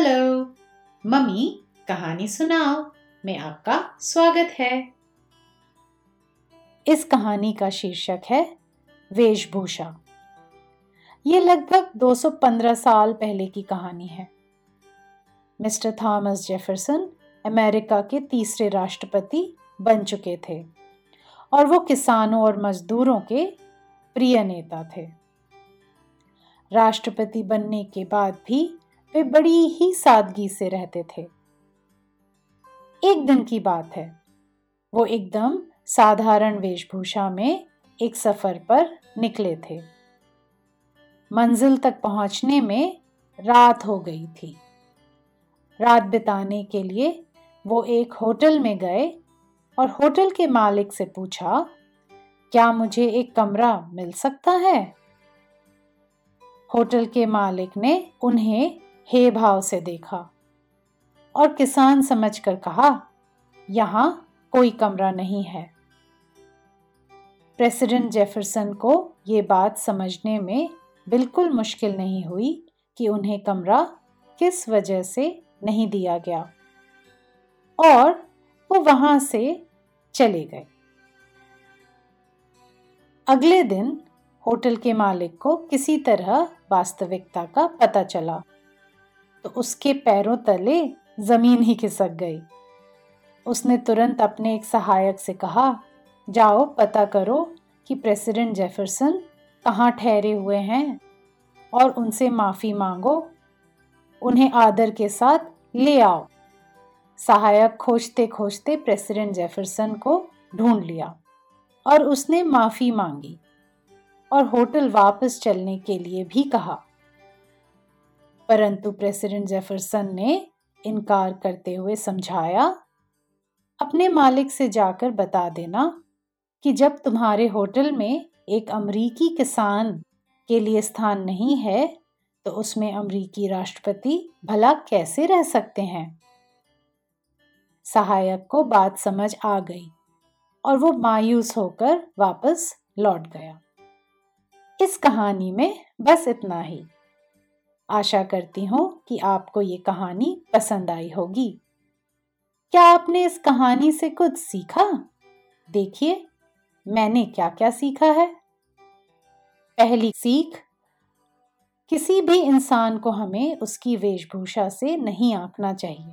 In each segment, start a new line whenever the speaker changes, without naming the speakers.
Hello. Mummy, कहानी सुनाओ। में आपका स्वागत है।
इस कहानी का शीर्षक है, वेशभूषा। ये लगभग 215 साल पहले की कहानी है। मिस्टर थॉमस जेफरसन अमेरिका के तीसरे राष्ट्रपति बन चुके थे और वो किसानों और मजदूरों के प्रिय नेता थे। राष्ट्रपति बनने के बाद भी वे बड़ी ही सादगी से रहते थे। एक दिन की बात है। वो एकदम साधारण वेशभूषा में एक सफ़र पर निकले थे। मंजिल तक पहुँचने में रात हो गई थी। रात बिताने के लिए वो एक होटल में गए और होटल के मालिक से पूछा, क्या मुझे एक कमरा मिल सकता है? होटल के मालिक ने उन्हें हे भाव से देखा और किसान समझकर कहा, यहाँ कोई कमरा नहीं है। प्रेसिडेंट जेफरसन को ये बात समझने में बिल्कुल मुश्किल नहीं हुई कि उन्हें कमरा किस वजह से नहीं दिया गया और वो वहाँ से चले गए। अगले दिन होटल के मालिक को किसी तरह वास्तविकता का पता चला। तो उसके पैरों तले ज़मीन ही खिसक गई। उसने तुरंत अपने एक सहायक से कहा, जाओ, पता करो कि प्रेसिडेंट जेफरसन कहाँ ठहरे हुए हैं और उनसे माफ़ी मांगो। उन्हें आदर के साथ ले आओ। सहायक खोजते खोजते प्रेसिडेंट जेफरसन को ढूंढ लिया और उसने माफ़ी मांगी और होटल वापस चलने के लिए भी कहा। परंतु प्रेसिडेंट जेफरसन ने इनकार करते हुए समझाया, अपने मालिक से जाकर बता देना कि जब तुम्हारे होटल में एक अमरीकी किसान के लिए स्थान नहीं है तो उसमें अमरीकी राष्ट्रपति भला कैसे रह सकते हैं? सहायक को बात समझ आ गई और वो मायूस होकर वापस लौट गया। इस कहानी में बस इतना ही। आशा करती हूँ कि आपको ये कहानी पसंद आई होगी। क्या आपने इस कहानी से कुछ सीखा? देखिए, मैंने क्या क्या सीखा है। पहली सीख, किसी भी इंसान को हमें उसकी वेशभूषा से नहीं आंकना चाहिए।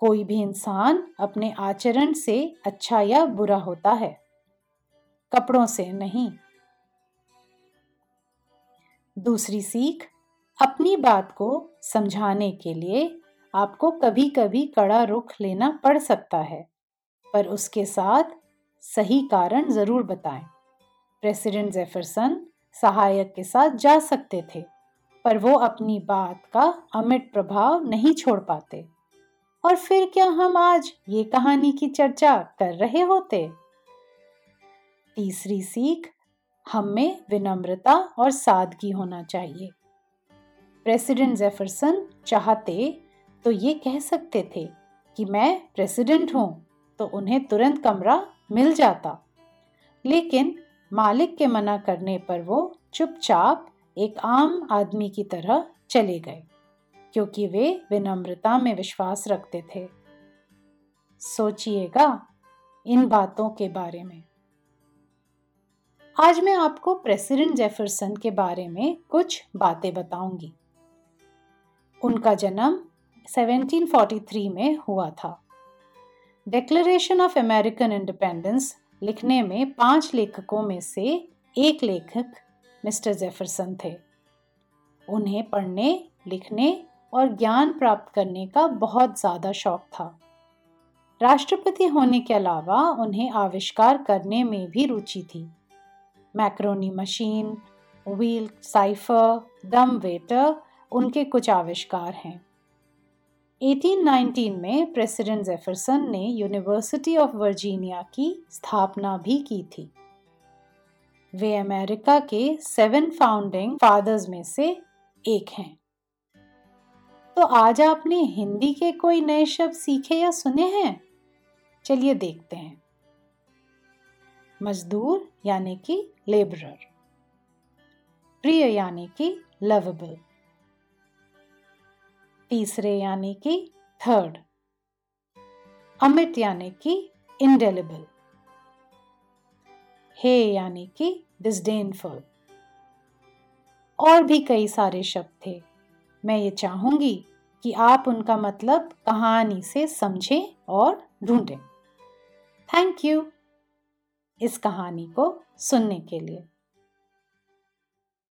कोई भी इंसान अपने आचरण से अच्छा या बुरा होता है। कपड़ों से नहीं। दूसरी सीख अपनी बात को समझाने के लिए आपको कभी कभी कड़ा रुख लेना पड़ सकता है, पर उसके साथ सही कारण ज़रूर बताएँ। प्रेसिडेंट जेफरसन सहायक के साथ जा सकते थे, पर वो अपनी बात का अमिट प्रभाव नहीं छोड़ पाते। और फिर क्या हम आज ये कहानी की चर्चा कर रहे होते? तीसरी सीख, हम में विनम्रता और सादगी होना चाहिए। प्रेसिडेंट जेफरसन चाहते तो ये कह सकते थे कि मैं प्रेसिडेंट हूँ तो उन्हें तुरंत कमरा मिल जाता। लेकिन मालिक के मना करने पर वो चुपचाप एक आम आदमी की तरह चले गए, क्योंकि वे विनम्रता में विश्वास रखते थे। सोचिएगा इन बातों के बारे में। आज मैं आपको प्रेसिडेंट जेफरसन के बारे में कुछ बातें बताऊँगी। उनका जन्म 1743 में हुआ था। डिक्लेरेशन ऑफ़ अमेरिकन इंडिपेंडेंस लिखने में पाँच लेखकों में से एक लेखक मिस्टर जेफरसन थे। उन्हें पढ़ने, लिखने और ज्ञान प्राप्त करने का बहुत ज़्यादा शौक था। राष्ट्रपति होने के अलावा उन्हें आविष्कार करने में भी रुचि थी। Macaroni machine, wheel, cipher dumb waiter उनके कुछ आविष्कार हैं। 1819 में प्रेसिडेंट जेफरसन ने यूनिवर्सिटी ऑफ़ वर्जीनिया की स्थापना भी की थी। वे अमेरिका के सेवन फाउंडिंग फादर्स में से एक हैं। तो आज आपने हिंदी के कोई नए शब्द सीखे या सुने हैं? चलिए देखते हैं। मजदूर यानी कि लेबरर। प्रिय यानी कि लवेबल तीसरे यानी कि थर्ड अमिट यानी कि इंडेलिबल हे यानी कि डिस्डेनफुल और भी कई सारे शब्द थे। मैं ये चाहूँगी कि आप उनका मतलब कहानी से समझें और ढूंढें। थैंक यू इस कहानी को सुनने के लिए।